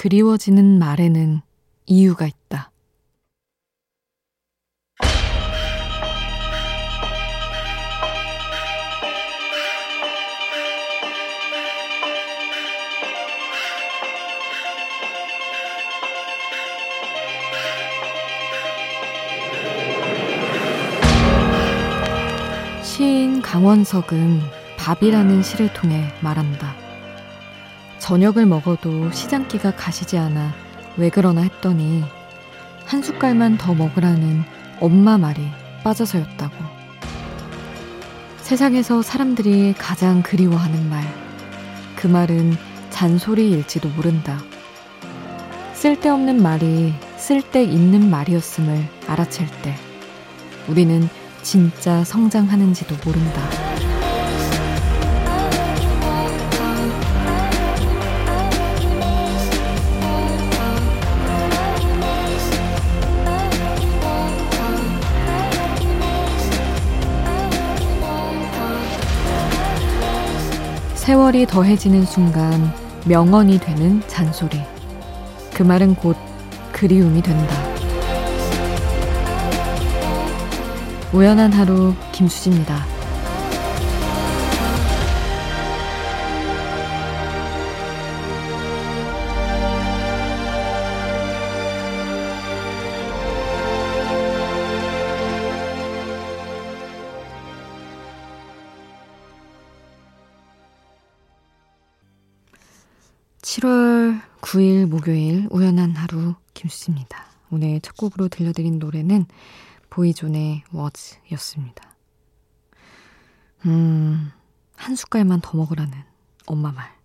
그리워지는 말에는 이유가 있다. 시인 강원석은 밥이라는 시를 통해 말한다. 저녁을 먹어도 시장기가 가시지 않아 왜 그러나 했더니 한 숟갈만 더 먹으라는 엄마 말이 빠져서였다고. 세상에서 사람들이 가장 그리워하는 말. 그 말은 잔소리일지도 모른다. 쓸데없는 말이 쓸데 있는 말이었음을 알아챌 때 우리는 진짜 성장하는지도 모른다. 세월이 더해지는 순간 명언이 되는 잔소리. 그 말은 곧 그리움이 된다. 우연한 하루 김수지입니다. 9일 목요일 우연한 하루 김수지입니다. 오늘 첫 곡으로 들려드린 노래는 보이존의 워즈였습니다. 음, 한 숟갈만 더 먹으라는 엄마 말.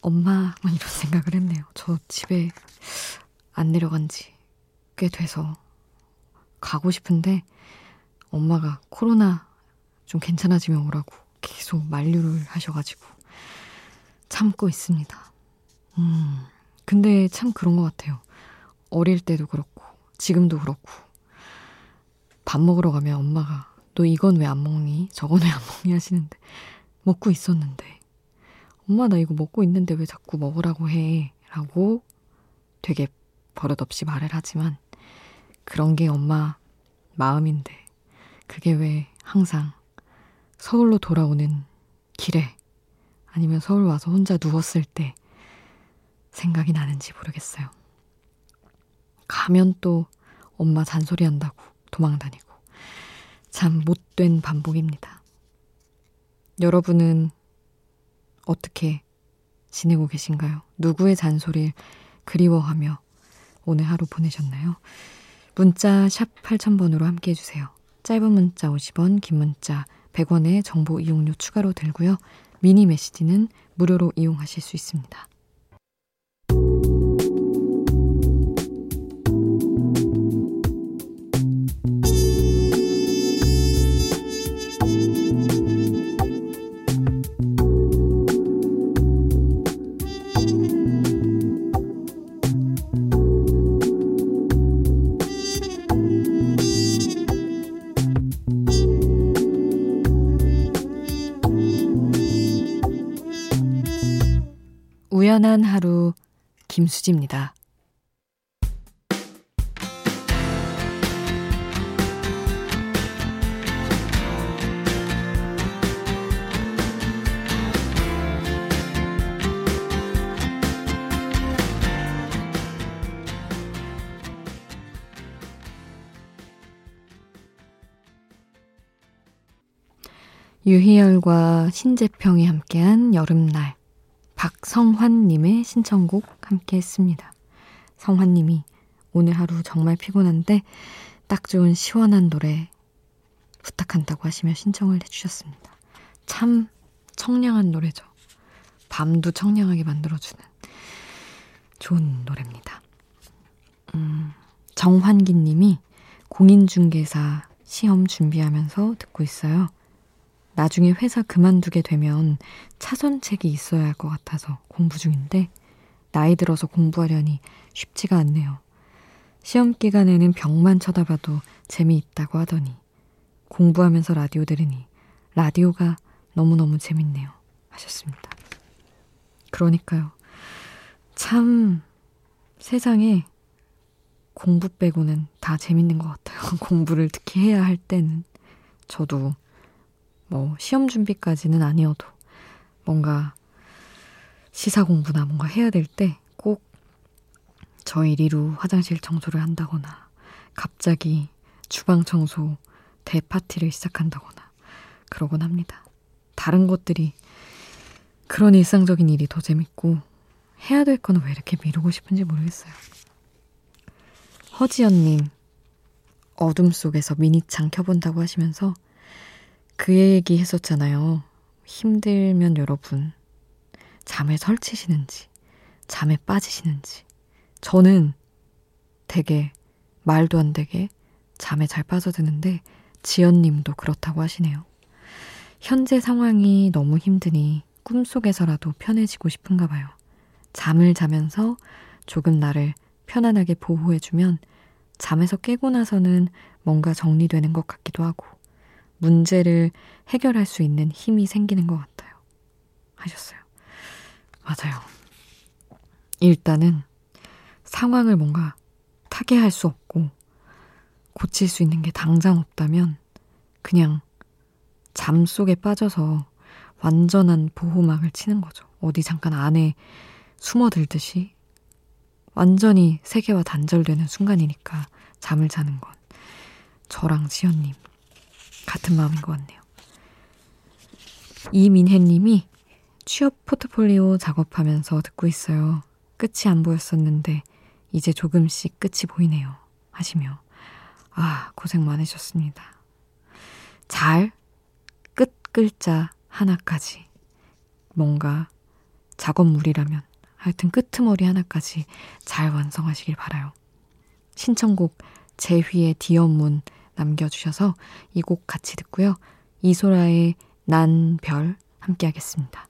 엄마, 이런 생각을 했네요. 저 집에 안 내려간 지 꽤 돼서 가고 싶은데 엄마가 코로나 좀 괜찮아지면 오라고 계속 만류를 하셔가지고 참고 있습니다. 음, 근데 참 그런 것 같아요. 어릴 때도 그렇고, 지금도 그렇고, 밥 먹으러 가면 엄마가 너 이건 왜 안 먹니? 저건 왜 안 먹니? 하시는데 먹고 있었는데 엄마 나 이거 먹고 있는데 왜 자꾸 먹으라고 해? 라고 되게 버릇없이 말을 하지만 그런 게 엄마 마음인데 그게 왜 항상 서울로 돌아오는 길에 아니면 서울 와서 혼자 누웠을 때 생각이 나는지 모르겠어요. 가면 또 엄마 잔소리 한다고 도망 다니고. 참 못된 반복입니다. 여러분은 어떻게 지내고 계신가요? 누구의 잔소리를 그리워하며 오늘 하루 보내셨나요? 문자 샵 8000번으로 함께 해주세요. 짧은 문자 50원, 긴 문자 100원의 정보 이용료 추가로 들고요. 미니 메시지는 무료로 이용하실 수 있습니다. 우연한 하루 김수지입니다. 유희열과 신재평이 함께한 여름날 박성환님의 신청곡 함께 했습니다. 성환님이 오늘 하루 정말 피곤한데 딱 좋은 시원한 노래 부탁한다고 하시며 신청을 해주셨습니다. 참 청량한 노래죠. 밤도 청량하게 만들어주는 좋은 노래입니다. 음, 정환기 님이 공인중개사 시험 준비하면서 듣고 있어요. 나중에 회사 그만두게 되면 차선책이 있어야 할 것 같아서 공부 중인데 나이 들어서 공부하려니 쉽지가 않네요. 시험 기간에는 벽만 쳐다봐도 재미있다고 하더니 공부하면서 라디오 들으니 라디오가 너무너무 재밌네요. 하셨습니다. 그러니까요. 참 세상에 공부 빼고는 다 재밌는 것 같아요. 공부를 특히 해야 할 때는 저도 뭐 시험 준비까지는 아니어도 뭔가 시사 공부나 뭔가 해야 될 때 꼭 저희 리루 화장실 청소를 한다거나 갑자기 주방 청소 대파티를 시작한다거나 그러곤 합니다. 다른 것들이 그런 일상적인 일이 더 재밌고 해야 될 거는 왜 이렇게 미루고 싶은지 모르겠어요. 허지연님, 어둠 속에서 미니창 켜본다고 하시면서 그 얘기 했었잖아요. 힘들면 여러분, 잠을 설치시는지, 잠에 빠지시는지. 저는 되게 말도 안 되게 잠에 잘 빠져드는데, 지연님도 그렇다고 하시네요. 현재 상황이 너무 힘드니 꿈속에서라도 편해지고 싶은가 봐요. 잠을 자면서 조금 나를 편안하게 보호해주면 잠에서 깨고 나서는 뭔가 정리되는 것 같기도 하고 문제를 해결할 수 있는 힘이 생기는 것 같아요. 하셨어요. 맞아요. 일단은 상황을 뭔가 타개할 수 없고 고칠 수 있는 게 당장 없다면 그냥 잠 속에 빠져서 완전한 보호막을 치는 거죠. 어디 잠깐 안에 숨어들듯이 완전히 세계와 단절되는 순간이니까 잠을 자는 건 저랑 지연님 같은 마음인 것 같네요. 이민혜님이 취업 포트폴리오 작업하면서 듣고 있어요. 끝이 안 보였었는데 이제 조금씩 끝이 보이네요. 하시며 아 고생 많으셨습니다. 잘 끝 글자 하나까지 뭔가 작업물이라면 하여튼 끄트머리 하나까지 잘 완성하시길 바라요. 신청곡 제휘의 디어문 남겨주셔서 이 곡 같이 듣고요. 이소라의 난 별 함께 하겠습니다.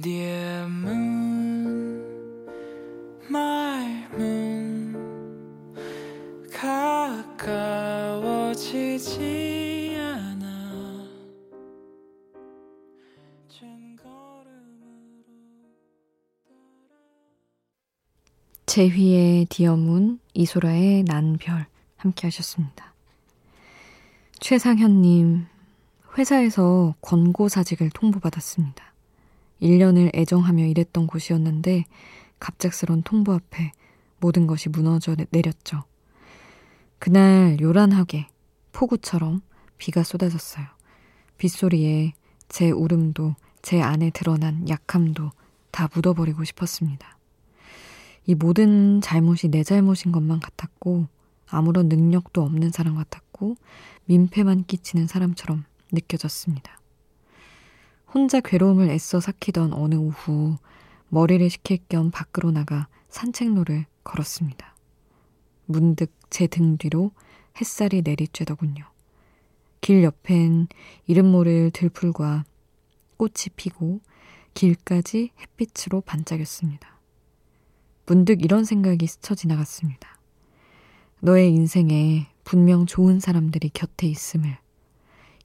Dear moon, my moon, 가까워지지 않아. 제휘의 디어문, 이소라의 난 별 함께 하셨습니다. 최상현님, 회사에서 권고사직을 통보받았습니다. 1년을 애정하며 일했던 곳이었는데 갑작스런 통보 앞에 모든 것이 무너져 내렸죠. 그날 요란하게 폭우처럼 비가 쏟아졌어요. 빗소리에 제 울음도 제 안에 드러난 약함도 다 묻어버리고 싶었습니다. 이 모든 잘못이 내 잘못인 것만 같았고 아무런 능력도 없는 사람 같았고 민폐만 끼치는 사람처럼 느껴졌습니다. 혼자 괴로움을 애써 삭히던 어느 오후 머리를 식힐 겸 밖으로 나가 산책로를 걸었습니다. 문득 제 등 뒤로 햇살이 내리쬐더군요. 길 옆엔 이름 모를 들풀과 꽃이 피고 길까지 햇빛으로 반짝였습니다. 문득 이런 생각이 스쳐 지나갔습니다. 너의 인생에 분명 좋은 사람들이 곁에 있음을,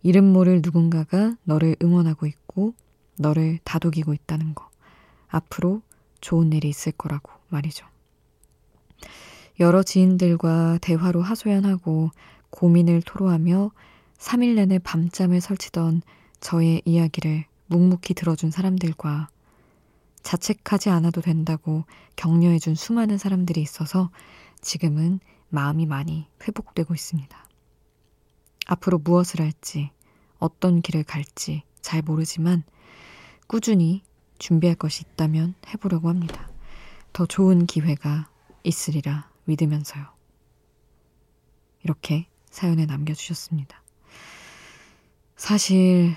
이름 모를 누군가가 너를 응원하고 있고, 너를 다독이고 있다는 거. 앞으로 좋은 일이 있을 거라고 말이죠. 여러 지인들과 대화로 하소연하고 고민을 토로하며 3일 내내 밤잠을 설치던 저의 이야기를 묵묵히 들어준 사람들과 자책하지 않아도 된다고 격려해준 수많은 사람들이 있어서 지금은 마음이 많이 회복되고 있습니다. 앞으로 무엇을 할지, 어떤 길을 갈지 잘 모르지만 꾸준히 준비할 것이 있다면 해보려고 합니다. 더 좋은 기회가 있으리라 믿으면서요. 이렇게 사연에 남겨주셨습니다. 사실,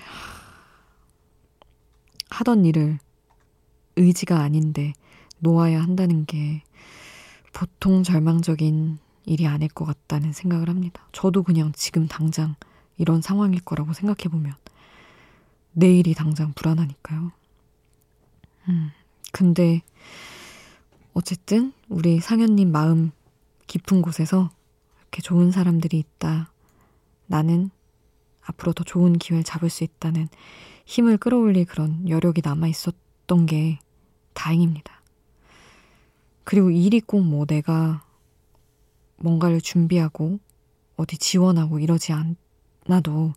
하던 일을 의지가 아닌데 놓아야 한다는 게 보통 절망적인 일이 아닐 것 같다는 생각을 합니다. 저도 그냥 지금 당장 이런 상황일 거라고 생각해보면 내일이 당장 불안하니까요. 음, 근데 어쨌든 우리 상현님 마음 깊은 곳에서 이렇게 좋은 사람들이 있다. 나는 앞으로 더 좋은 기회를 잡을 수 있다는 힘을 끌어올릴 그런 여력이 남아 있었던 게 다행입니다. 그리고 일이 꼭 뭐 내가 뭔가를 준비하고 어디 지원하고 이러지 않아도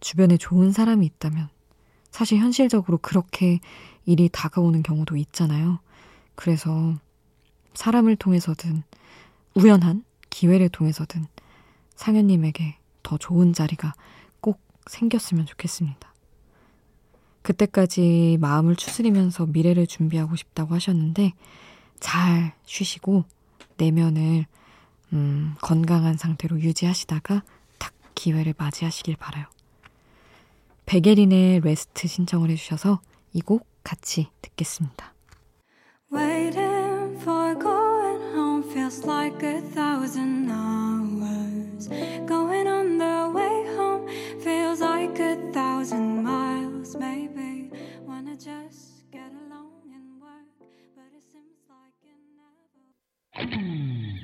주변에 좋은 사람이 있다면 사실 현실적으로 그렇게 일이 다가오는 경우도 있잖아요. 그래서 사람을 통해서든 우연한 기회를 통해서든 상현님에게 더 좋은 자리가 꼭 생겼으면 좋겠습니다. 그때까지 마음을 추스리면서 미래를 준비하고 싶다고 하셨는데 잘 쉬시고 내면을 음, 건강한 상태로 유지하시다가 딱 기회를 맞이하시길 바라요. 백예린의 레스트 신청을 해주셔서 이 곡 같이 듣겠습니다. Waiting for going home feels like a thousand hours. Going on the way home feels like a thousand miles. Maybe wanna just get along and work, but it seems like it never.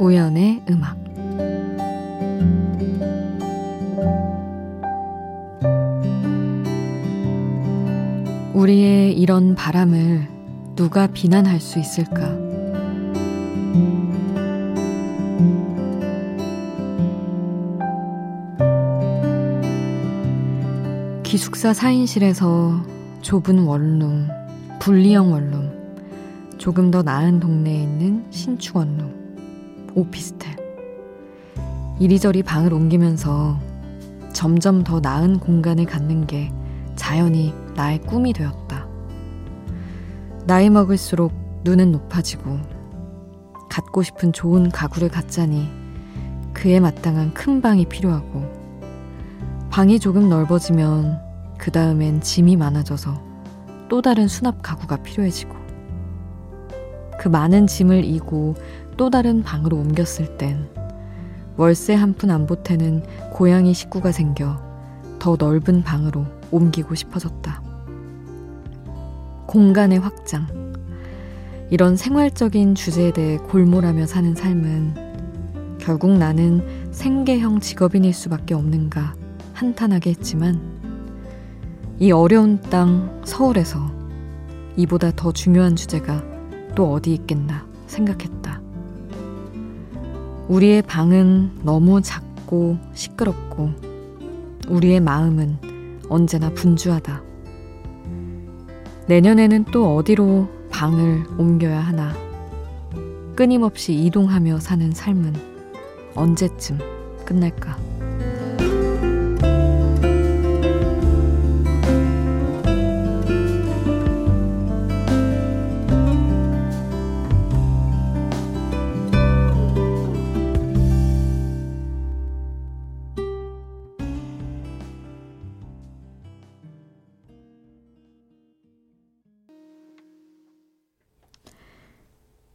우연의 음악 우리의 이런 바람을 누가 비난할 수 있을까? 기숙사 4인실에서 좁은 원룸, 분리형 원룸, 조금 더 나은 동네에 있는 신축 원룸. 오피스텔. 이리저리 방을 옮기면서 점점 더 나은 공간을 갖는 게 자연히 나의 꿈이 되었다. 나이 먹을수록 눈은 높아지고 갖고 싶은 좋은 가구를 갖자니 그에 마땅한 큰 방이 필요하고 방이 조금 넓어지면 그 다음엔 짐이 많아져서 또 다른 수납 가구가 필요해지고 그 많은 짐을 이고 또 다른 방으로 옮겼을 땐 월세 한 푼 안 보태는 고양이 식구가 생겨 더 넓은 방으로 옮기고 싶어졌다. 공간의 확장. 이런 생활적인 주제에 대해 골몰하며 사는 삶은 결국 나는 생계형 직업인일 수밖에 없는가 한탄하게 했지만 이 어려운 땅 서울에서 이보다 더 중요한 주제가 또 어디 있겠나 생각했다. 우리의 방은 너무 작고 시끄럽고 우리의 마음은 언제나 분주하다. 내년에는 또 어디로 방을 옮겨야 하나. 끊임없이 이동하며 사는 삶은 언제쯤 끝날까?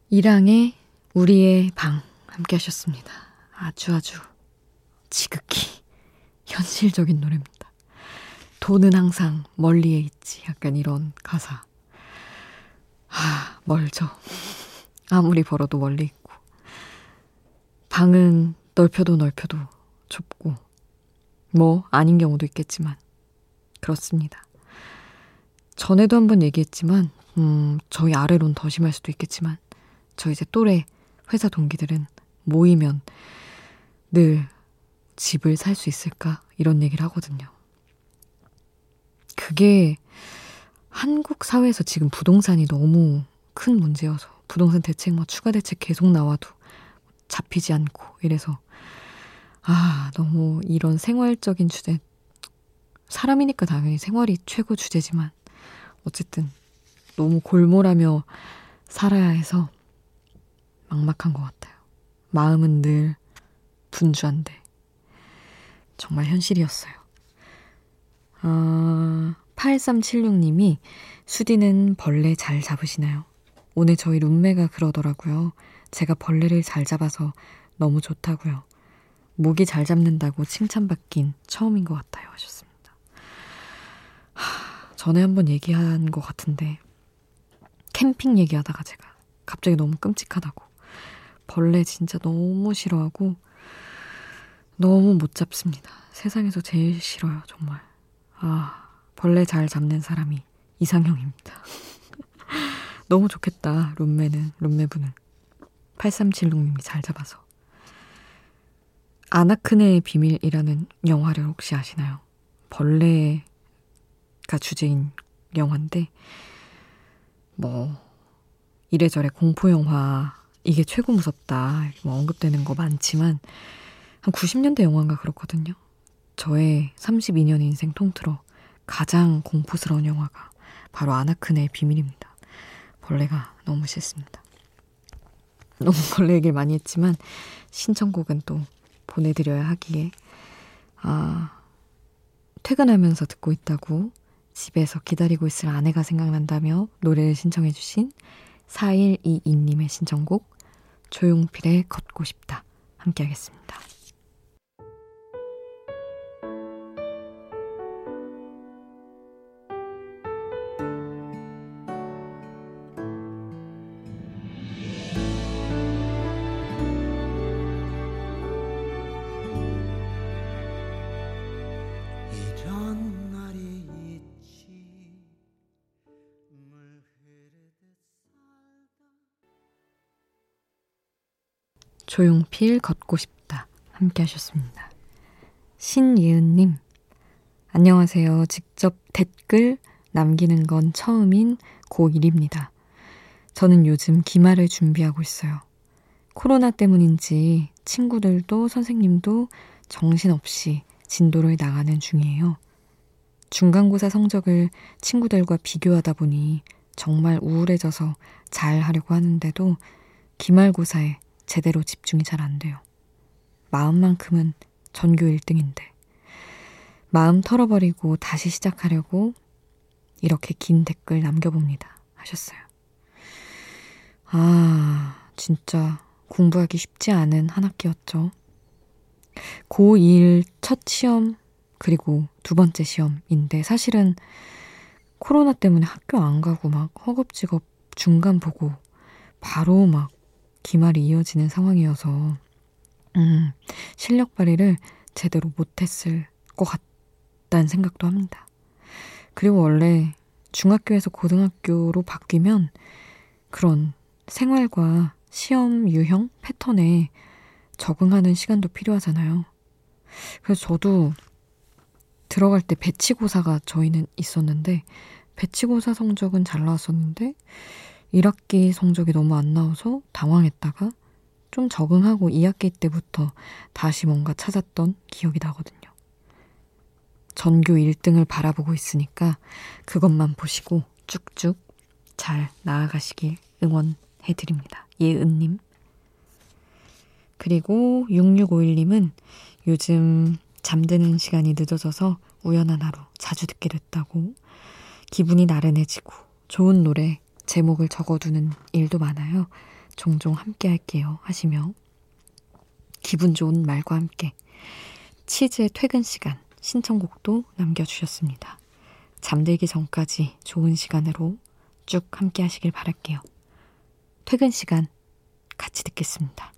이랑의 우리의 방 함께 하셨습니다. 아주 아주 지극히 현실적인 노래입니다. 돈은 항상 멀리에 있지. 약간 이런 가사. 아, 멀죠. 아무리 벌어도 멀리 있고. 방은 넓혀도 넓혀도 좁고. 뭐, 아닌 경우도 있겠지만. 그렇습니다. 전에도 한번 얘기했지만, 음, 저희 아래론 더 심할 수도 있겠지만, 저 이제 또래 회사 동기들은 모이면 늘 집을 살 수 있을까? 이런 얘기를 하거든요. 그게 한국 사회에서 지금 부동산이 너무 큰 문제여서 부동산 대책 뭐 추가 대책 계속 나와도 잡히지 않고 이래서 아 너무 이런 생활적인 주제 사람이니까 당연히 생활이 최고 주제지만 어쨌든 너무 골몰하며 살아야 해서 막막한 것 같아요. 마음은 늘 분주한데. 정말 현실이었어요. 어, 8376님이 수디는 벌레 잘 잡으시나요? 오늘 저희 룸메가 그러더라고요. 제가 벌레를 잘 잡아서 너무 좋다고요. 모기 잘 잡는다고 칭찬받긴 처음인 것 같아요. 하셨습니다. 하, 전에 한번 얘기한 것 같은데, 캠핑 얘기하다가 제가 갑자기 너무 끔찍하다고. 벌레 진짜 너무 싫어하고, 너무 못 잡습니다. 세상에서 제일 싫어요, 정말. 아, 벌레 잘 잡는 사람이 이상형입니다. 너무 좋겠다, 룸메는, 룸메분은. 8376님이 잘 잡아서. 아나크네의 비밀이라는 영화를 혹시 아시나요? 벌레가 주제인 영화인데, 뭐, 이래저래 공포영화, 이게 최고 무섭다, 뭐 언급되는 거 많지만, 한 90년대 영화인가 그렇거든요. 저의 32년 인생 통틀어 가장 공포스러운 영화가 바로 아나크네의 비밀입니다. 벌레가 너무 싫습니다. 너무 벌레 얘기를 많이 했지만 신청곡은 또 보내드려야 하기에 아 퇴근하면서 듣고 있다고 집에서 기다리고 있을 아내가 생각난다며 노래를 신청해주신 4122님의 신청곡 조용필의 걷고 싶다 함께 하겠습니다. 조용필 걷고 싶다 함께 하셨습니다. 신예은님 안녕하세요. 직접 댓글 남기는 건 처음인 고1입니다. 저는 요즘 기말을 준비하고 있어요. 코로나 때문인지 친구들도 선생님도 정신없이 진도를 나가는 중이에요. 중간고사 성적을 친구들과 비교하다 보니 정말 우울해져서 잘 하려고 하는데도 기말고사에 제대로 집중이 잘 안 돼요. 마음만큼은 전교 1등인데. 마음 털어버리고 다시 시작하려고 이렇게 긴 댓글 남겨봅니다. 하셨어요. 아, 진짜 공부하기 쉽지 않은 한 학기였죠. 고1 첫 시험, 그리고 두 번째 시험인데 사실은 코로나 때문에 학교 안 가고 막 허겁지겁 중간 보고 바로 막 기말이 이어지는 상황이어서 음, 실력 발휘를 제대로 못했을 것 같다는 생각도 합니다. 그리고 원래 중학교에서 고등학교로 바뀌면 그런 생활과 시험 유형 패턴에 적응하는 시간도 필요하잖아요. 그래서 저도 들어갈 때 배치고사가 저희는 있었는데 배치고사 성적은 잘 나왔었는데 1학기 성적이 너무 안 나와서 당황했다가 좀 적응하고 2학기 때부터 다시 뭔가 찾았던 기억이 나거든요. 전교 1등을 바라보고 있으니까 그것만 보시고 쭉쭉 잘 나아가시길 응원해드립니다. 예은님. 그리고 6651님은 요즘 잠드는 시간이 늦어져서 우연한 하루 자주 듣게 됐다고 기분이 나른해지고 좋은 노래 제목을 적어두는 일도 많아요. 종종 함께 할게요. 하시며 기분 좋은 말과 함께 치즈의 퇴근 시간 신청곡도 남겨주셨습니다. 잠들기 전까지 좋은 시간으로 쭉 함께 하시길 바랄게요. 퇴근 시간 같이 듣겠습니다.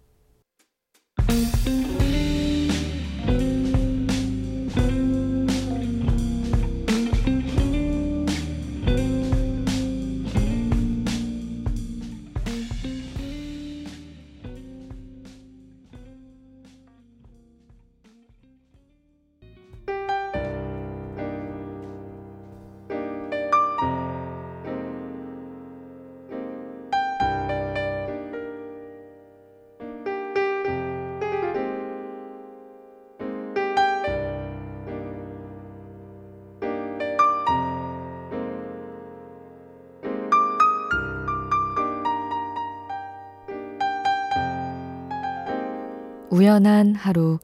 우연한 하루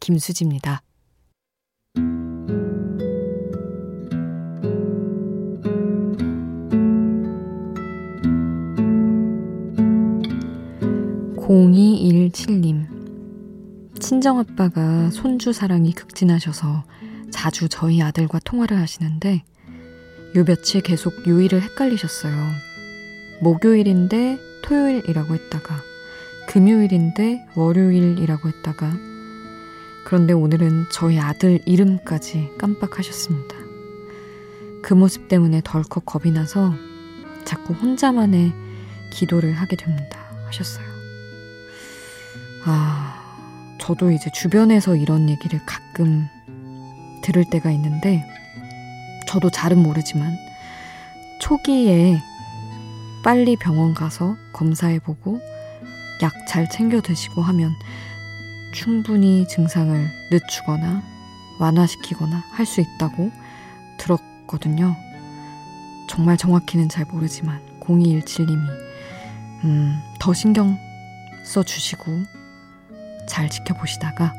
김수지입니다. 0217님 친정아빠가 손주 사랑이 극진하셔서 자주 저희 아들과 통화를 하시는데 요 며칠 계속 요일을 헷갈리셨어요. 목요일인데 토요일이라고 했다가 금요일인데 월요일이라고 했다가 그런데 오늘은 저희 아들 이름까지 깜빡하셨습니다. 그 모습 때문에 덜컥 겁이 나서 자꾸 혼자만의 기도를 하게 됩니다. 하셨어요. 아, 저도 이제 주변에서 이런 얘기를 가끔 들을 때가 있는데, 저도 잘은 모르지만, 초기에 빨리 병원 가서 검사해보고, 약 잘 챙겨 드시고 하면 충분히 증상을 늦추거나 완화시키거나 할 수 있다고 들었거든요. 정말 정확히는 잘 모르지만 0217님이 음, 더 신경 써 주시고 잘 지켜보시다가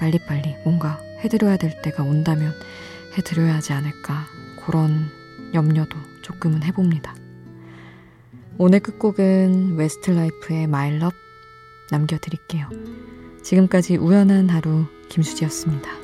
빨리빨리 뭔가 해드려야 될 때가 온다면 해드려야 하지 않을까 그런 염려도 조금은 해봅니다. 오늘 끝곡은 웨스트라이프의 My Love 남겨드릴게요. 지금까지 우연한 하루 김수지였습니다.